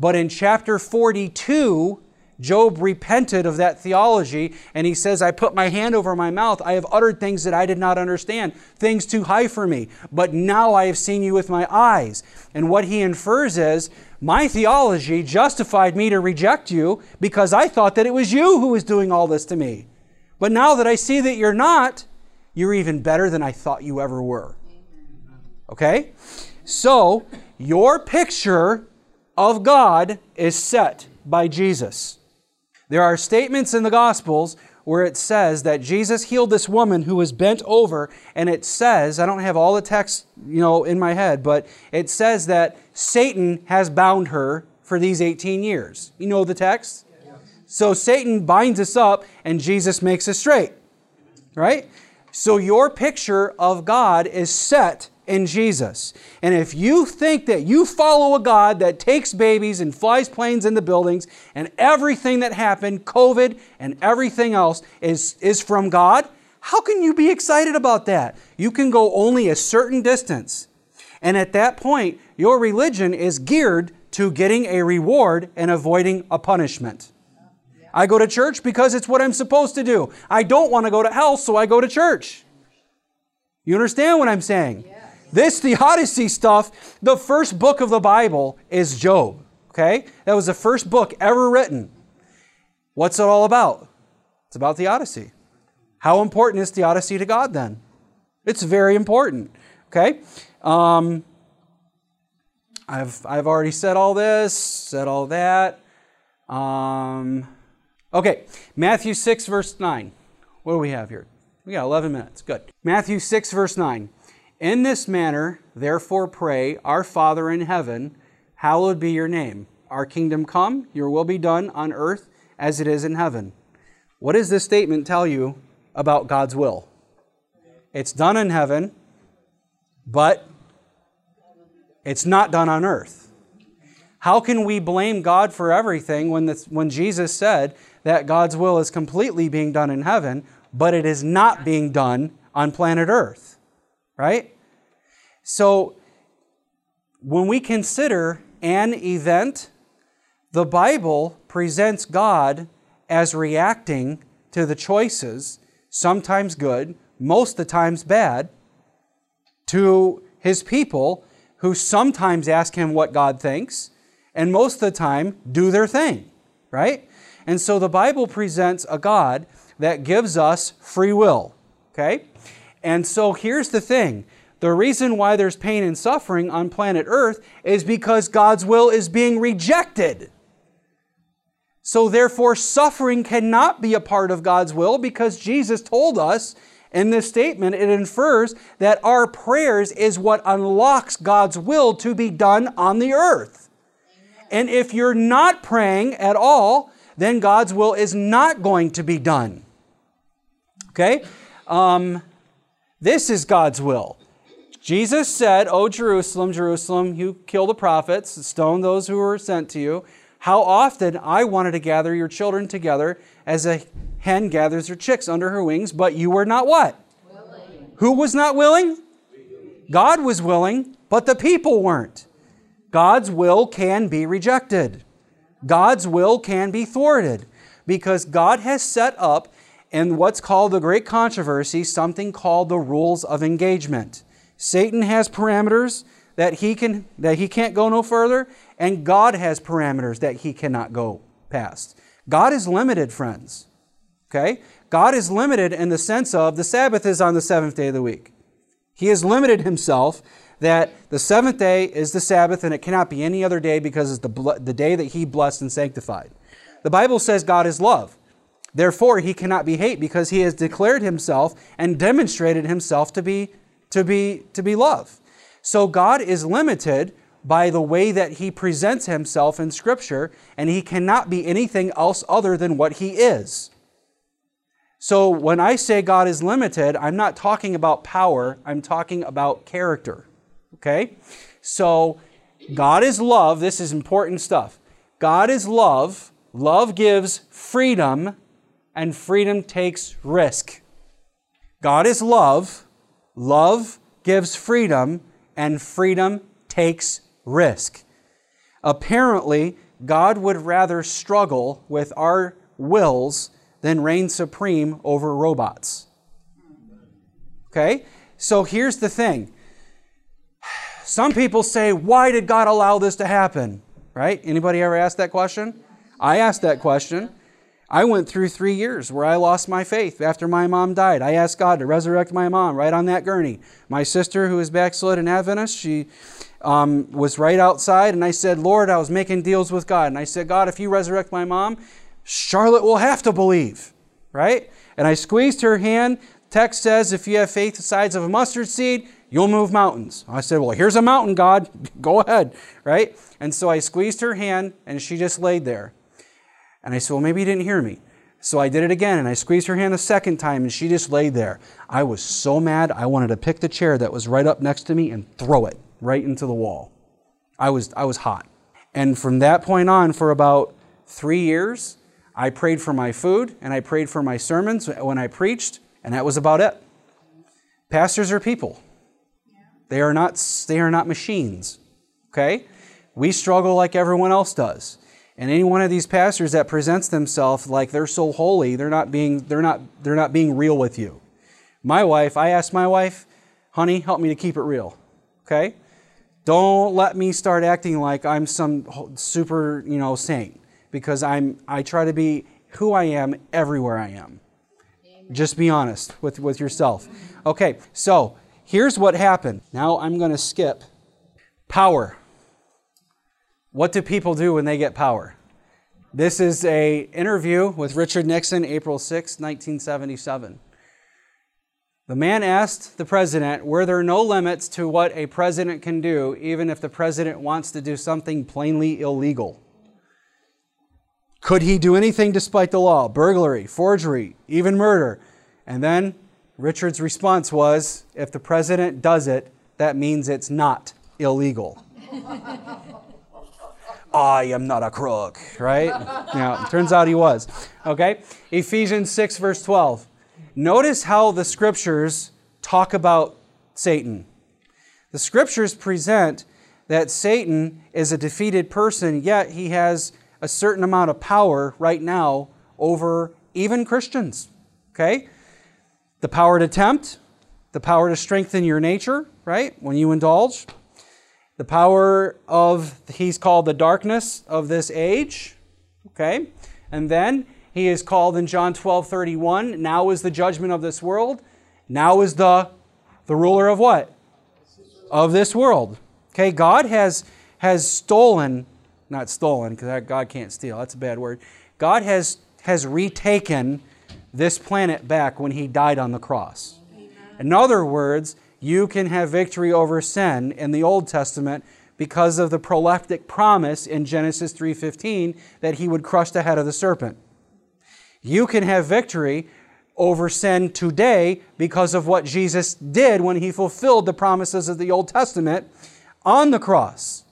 B: But in chapter 42, Job repented of that theology and he says, I put my hand over my mouth. I have uttered things that I did not understand, things too high for me. But now I have seen you with my eyes. And what he infers is, my theology justified me to reject you because I thought that it was you who was doing all this to me. But now that I see that you're not, you're even better than I thought you ever were. Okay? So, your picture of God is set by Jesus. There are statements in the Gospels where it says that Jesus healed this woman who was bent over, and it says, I don't have all the text, you know, in my head, but it says that Satan has bound her for these 18 years. You know the text? So Satan binds us up and Jesus makes us straight. Right? So your picture of God is set in Jesus. And if you think that you follow a God that takes babies and flies planes into buildings and everything that happened, COVID and everything else, is, is from God, how can you be excited about that? You can go only a certain distance. And at that point, your religion is geared to getting a reward and avoiding a punishment. I go to church because it's what I'm supposed to do. I don't want to go to hell, so I go to church. You understand what I'm saying? Yeah. This theodicy stuff, the first book of the Bible is Job. Okay? That was the first book ever written. What's it all about? It's about theodicy. How important is theodicy to God then? It's very important. Okay? Um, I've, I've already said all this, said all that. Um, okay, Matthew 6, verse 9. What do we have here? We got 11 minutes. Good. Matthew 6, verse 9. In this manner, therefore, pray, Our Father in heaven, hallowed be your name. Our kingdom come, your will be done on earth as it is in heaven. What does this statement tell you about God's will? It's done in heaven, but it's not done on earth. How can we blame God for everything when, this, when Jesus said that God's will is completely being done in heaven, but it is not being done on planet earth? Right? So when we consider an event, the Bible presents God as reacting to the choices, sometimes good, most of the times bad, to his people who sometimes ask him what God thinks and most of the time do their thing, right? And so the Bible presents a God that gives us free will. Okay? And so here's the thing the reason why there's pain and suffering on planet Earth is because God's will is being rejected. So, therefore, suffering cannot be a part of God's will because Jesus told us in this statement, it infers that our prayers is what unlocks God's will to be done on the earth. And if you're not praying at all, then God's will is not going to be done. Okay? Um, this is God's will. Jesus said, O Jerusalem, Jerusalem, you kill the prophets, stone those who were sent to you. How often I wanted to gather your children together as a hen gathers her chicks under her wings, but you were not what? Willing. Who was not willing? God was willing, but the people weren't. God's will can be rejected. God's will can be thwarted because God has set up in what's called the great controversy something called the rules of engagement. Satan has parameters that he can that he can't go no further and God has parameters that he cannot go past. God is limited, friends. Okay? God is limited in the sense of the Sabbath is on the seventh day of the week. He has limited himself that the seventh day is the Sabbath and it cannot be any other day because it's the, the day that he blessed and sanctified. The Bible says God is love. Therefore, he cannot be hate because he has declared himself and demonstrated himself to be, to be, to be love. So God is limited by the way that he presents himself in Scripture, and he cannot be anything else other than what he is. So when I say God is limited, I'm not talking about power, I'm talking about character. Okay? So God is love. This is important stuff. God is love. Love gives freedom, and freedom takes risk. God is love. Love gives freedom, and freedom takes risk. Apparently, God would rather struggle with our wills than reign supreme over robots. Okay? So here's the thing. Some people say, why did God allow this to happen? Right? Anybody ever asked that question? I asked that question. I went through three years where I lost my faith after my mom died. I asked God to resurrect my mom right on that gurney. My sister, who is backslid and Adventist, she um, was right outside, and I said, Lord, I was making deals with God. And I said, God, if you resurrect my mom, Charlotte will have to believe, right? And I squeezed her hand. Text says, if you have faith the size of a mustard seed, you'll move mountains. I said, well, here's a mountain, God. *laughs* Go ahead, right? And so I squeezed her hand, and she just laid there. And I said, well, maybe you didn't hear me. So I did it again, and I squeezed her hand the second time, and she just laid there. I was so mad, I wanted to pick the chair that was right up next to me and throw it right into the wall. I was, I was hot. And from that point on, for about three years, I prayed for my food and I prayed for my sermons when I preached, and that was about it. Pastors are people. They are not, they are not machines. Okay? We struggle like everyone else does. And any one of these pastors that presents themselves like they're so holy, they're not being, they're not, they're not being real with you. My wife, I asked my wife, honey, help me to keep it real. Okay? Don't let me start acting like I'm some super, you know, saint because I'm I try to be who I am everywhere I am. Amen. Just be honest with, with yourself. Okay, so here's what happened. Now I'm going to skip power. What do people do when they get power? This is a interview with Richard Nixon, April 6, 1977. The man asked the president, Were there no limits to what a president can do, even if the president wants to do something plainly illegal? Could he do anything despite the law? Burglary, forgery, even murder. And then Richard's response was if the president does it, that means it's not illegal. *laughs* I am not a crook, right? *laughs* Yeah, turns out he was. Okay? Ephesians 6, verse 12. Notice how the scriptures talk about Satan. The scriptures present that Satan is a defeated person, yet he has a certain amount of power right now over even Christians. Okay? The power to tempt, the power to strengthen your nature, right? When you indulge. The power of, he's called the darkness of this age. Okay? And then he is called in John 12 31. Now is the judgment of this world. Now is the, the ruler of what? Of this world. Okay, God has, has stolen, not stolen, because God can't steal, that's a bad word. God has, has retaken this planet back when he died on the cross. In other words, you can have victory over sin in the Old Testament because of the proleptic promise in Genesis 3:15 that he would crush the head of the serpent. You can have victory over sin today because of what Jesus did when he fulfilled the promises of the Old Testament on the cross.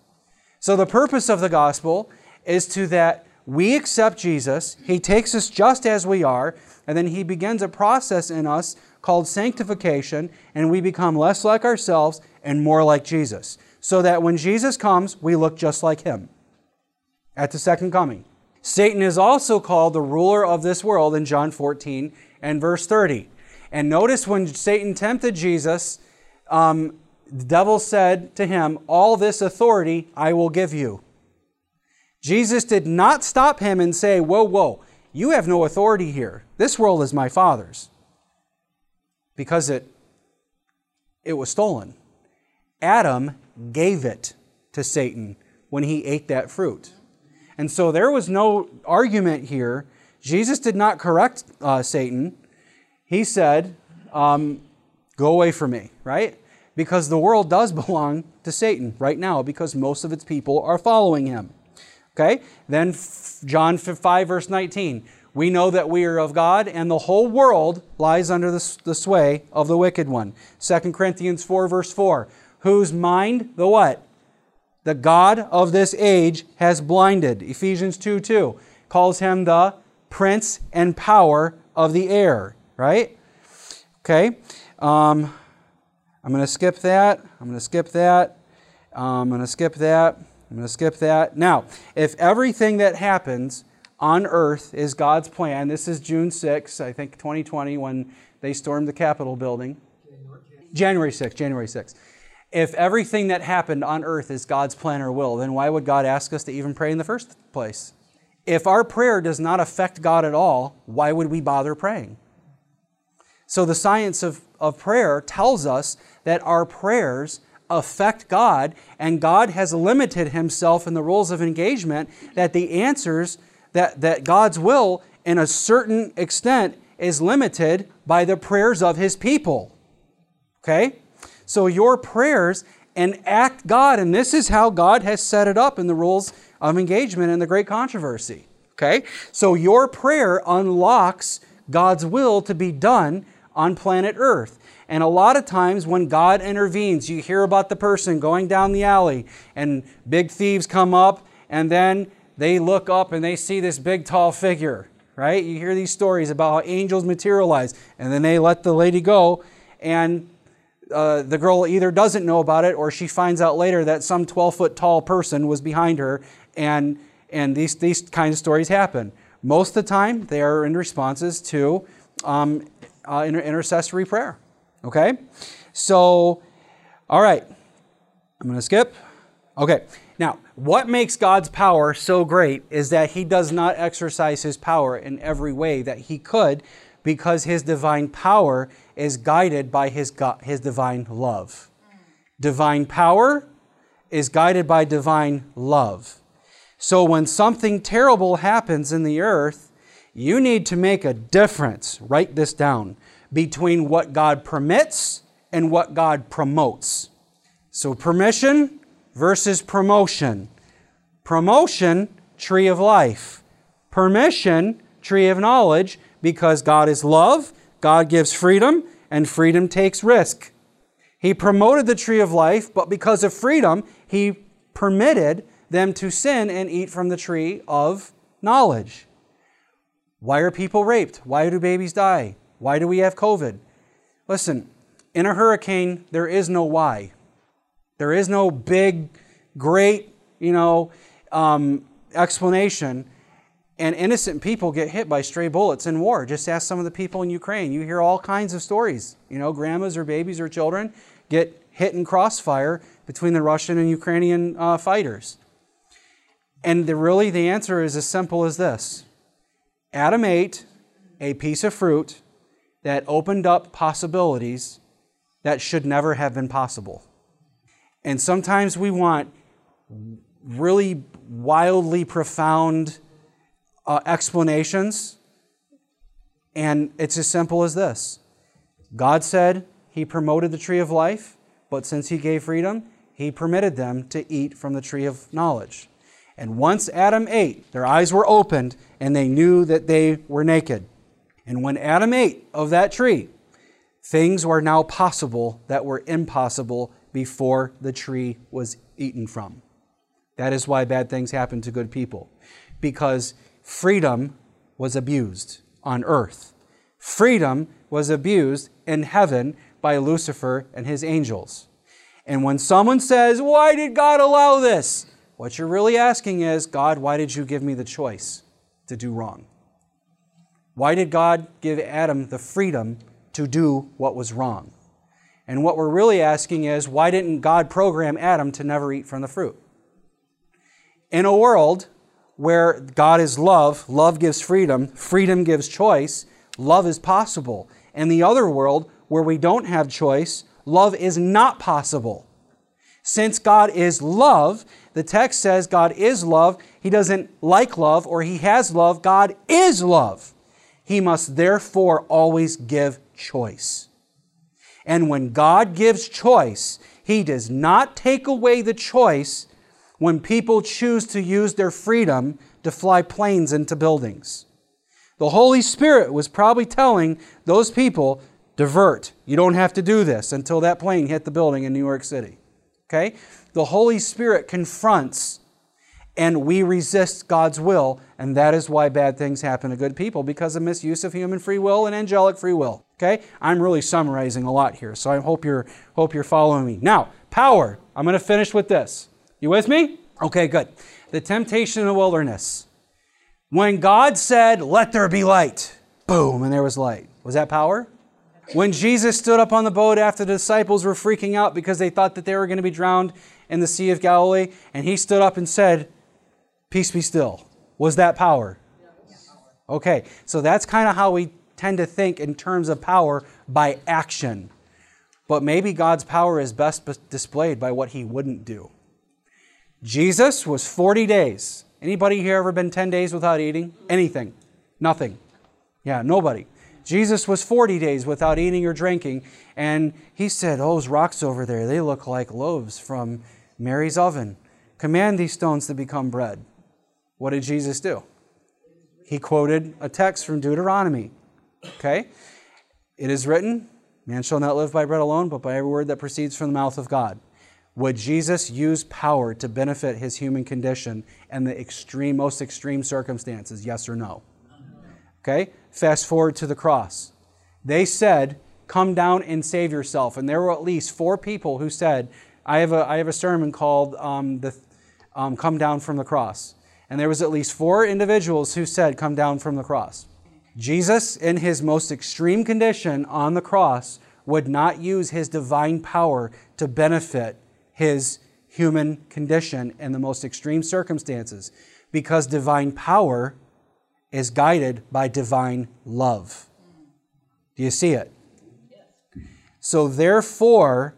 B: So the purpose of the gospel is to that we accept Jesus, he takes us just as we are, and then he begins a process in us called sanctification, and we become less like ourselves and more like Jesus. So that when Jesus comes, we look just like him at the second coming. Satan is also called the ruler of this world in John 14 and verse 30. And notice when Satan tempted Jesus, um, the devil said to him, All this authority I will give you. Jesus did not stop him and say, Whoa, whoa, you have no authority here. This world is my Father's. Because it, it was stolen. Adam gave it to Satan when he ate that fruit. And so there was no argument here. Jesus did not correct uh, Satan. He said, um, Go away from me, right? Because the world does *laughs* belong to Satan right now because most of its people are following him. Okay? Then John 5, verse 19. We know that we are of God, and the whole world lies under the, the sway of the wicked one. 2 Corinthians 4, verse 4 whose mind, the what? The God of this age has blinded. Ephesians 2 2 calls him the prince and power of the air, right? Okay. Um, I'm going to skip that. I'm going to skip that. Um, I'm going to skip that. I'm going to skip that. Now, if everything that happens on earth is God's plan, this is June 6, I think 2020, when they stormed the Capitol building. January 6, January 6 if everything that happened on earth is God's plan or will, then why would God ask us to even pray in the first place? If our prayer does not affect God at all, why would we bother praying? So, the science of, of prayer tells us that our prayers affect God, and God has limited himself in the rules of engagement that the answers, that, that God's will, in a certain extent, is limited by the prayers of his people. Okay? So your prayers enact God, and this is how God has set it up in the rules of engagement in the great controversy. Okay? So your prayer unlocks God's will to be done on planet Earth. And a lot of times when God intervenes, you hear about the person going down the alley and big thieves come up and then they look up and they see this big tall figure, right? You hear these stories about how angels materialize and then they let the lady go and uh, the girl either doesn't know about it or she finds out later that some 12 foot tall person was behind her, and, and these, these kinds of stories happen. Most of the time, they are in responses to um, uh, inter- intercessory prayer. Okay? So, all right. I'm going to skip. Okay. Now, what makes God's power so great is that He does not exercise His power in every way that He could because His divine power is guided by his, God, his divine love. Divine power is guided by divine love. So when something terrible happens in the earth, you need to make a difference, write this down, between what God permits and what God promotes. So permission versus promotion. Promotion, tree of life. Permission, tree of knowledge, because God is love God gives freedom, and freedom takes risk. He promoted the tree of life, but because of freedom, he permitted them to sin and eat from the tree of knowledge. Why are people raped? Why do babies die? Why do we have COVID? Listen, in a hurricane, there is no why. There is no big, great, you know, um, explanation and innocent people get hit by stray bullets in war. Just ask some of the people in Ukraine. You hear all kinds of stories. You know, grandmas or babies or children get hit in crossfire between the Russian and Ukrainian uh, fighters. And the, really, the answer is as simple as this Adam ate a piece of fruit that opened up possibilities that should never have been possible. And sometimes we want really wildly profound uh, explanations, and it's as simple as this God said He promoted the tree of life, but since He gave freedom, He permitted them to eat from the tree of knowledge. And once Adam ate, their eyes were opened and they knew that they were naked. And when Adam ate of that tree, things were now possible that were impossible before the tree was eaten from. That is why bad things happen to good people, because freedom was abused on earth. Freedom was abused in heaven by Lucifer and his angels. And when someone says, Why did God allow this? What you're really asking is, God, why did you give me the choice to do wrong? Why did God give Adam the freedom to do what was wrong? And what we're really asking is, why didn't God program Adam to never eat from the fruit? In a world where God is love, love gives freedom, freedom gives choice, love is possible. In the other world where we don't have choice, love is not possible. Since God is love, the text says God is love. He doesn't like love or he has love. God is love he must therefore always give choice. And when God gives choice, he does not take away the choice when people choose to use their freedom to fly planes into buildings. The Holy Spirit was probably telling those people, divert. You don't have to do this until that plane hit the building in New York City. Okay? The Holy Spirit confronts and we resist God's will, and that is why bad things happen to good people because of misuse of human free will and angelic free will. Okay? I'm really summarizing a lot here, so I hope you're hope you're following me. Now, power. I'm going to finish with this. You with me? Okay, good. The temptation in the wilderness. When God said, "Let there be light," boom, and there was light. Was that power? When Jesus stood up on the boat after the disciples were freaking out because they thought that they were going to be drowned in the Sea of Galilee, and he stood up and said, Peace be still. Was that power? Okay, so that's kind of how we tend to think in terms of power by action. But maybe God's power is best displayed by what he wouldn't do. Jesus was 40 days. Anybody here ever been 10 days without eating? Anything? Nothing. Yeah, nobody. Jesus was 40 days without eating or drinking, and he said, oh, Those rocks over there, they look like loaves from Mary's oven. Command these stones to become bread. What did Jesus do? He quoted a text from Deuteronomy. Okay? It is written, Man shall not live by bread alone, but by every word that proceeds from the mouth of God. Would Jesus use power to benefit his human condition and the extreme, most extreme circumstances? Yes or no? Okay? Fast forward to the cross. They said, Come down and save yourself. And there were at least four people who said, I have a, I have a sermon called um, the, um, Come Down from the Cross. And there was at least four individuals who said, Come down from the cross. Jesus, in his most extreme condition on the cross, would not use his divine power to benefit his human condition in the most extreme circumstances because divine power is guided by divine love. Do you see it? So, therefore,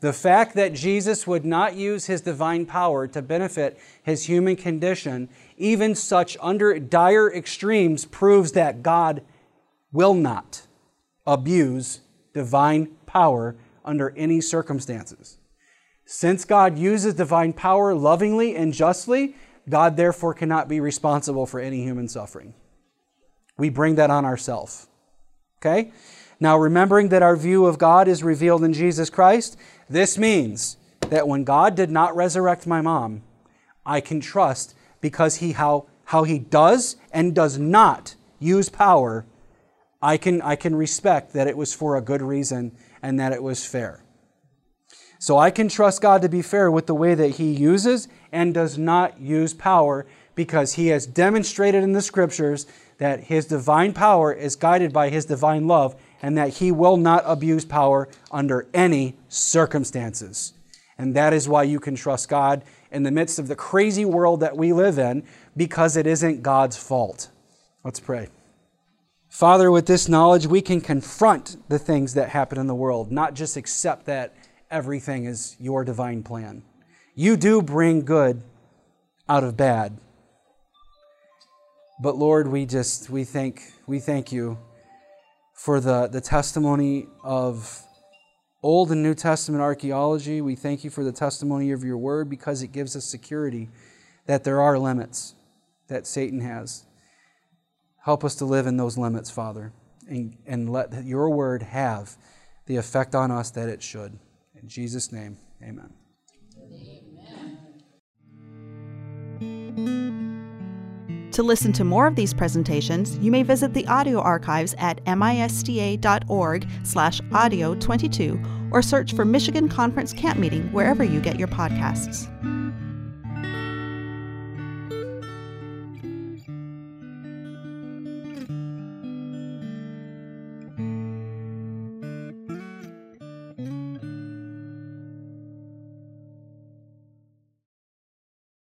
B: the fact that Jesus would not use his divine power to benefit his human condition, even such under dire extremes, proves that God will not abuse divine power under any circumstances. Since God uses divine power lovingly and justly, God therefore cannot be responsible for any human suffering. We bring that on ourselves. Okay? Now, remembering that our view of God is revealed in Jesus Christ, this means that when God did not resurrect my mom, I can trust because he how, how he does and does not use power, I can, I can respect that it was for a good reason and that it was fair. So I can trust God to be fair with the way that he uses and does not use power because he has demonstrated in the scriptures that his divine power is guided by his divine love and that he will not abuse power under any circumstances. And that is why you can trust God in the midst of the crazy world that we live in because it isn't God's fault. Let's pray. Father, with this knowledge, we can confront the things that happen in the world, not just accept that everything is your divine plan. You do bring good out of bad. But Lord, we just we thank we thank you for the, the testimony of Old and New Testament archaeology. We thank you for the testimony of your word because it gives us security that there are limits that Satan has. Help us to live in those limits, Father, and, and let your word have the effect on us that it should. In Jesus' name, amen.
A: To listen to more of these presentations, you may visit the audio archives at misda.org slash audio 22 or search for Michigan Conference Camp Meeting wherever you get your podcasts.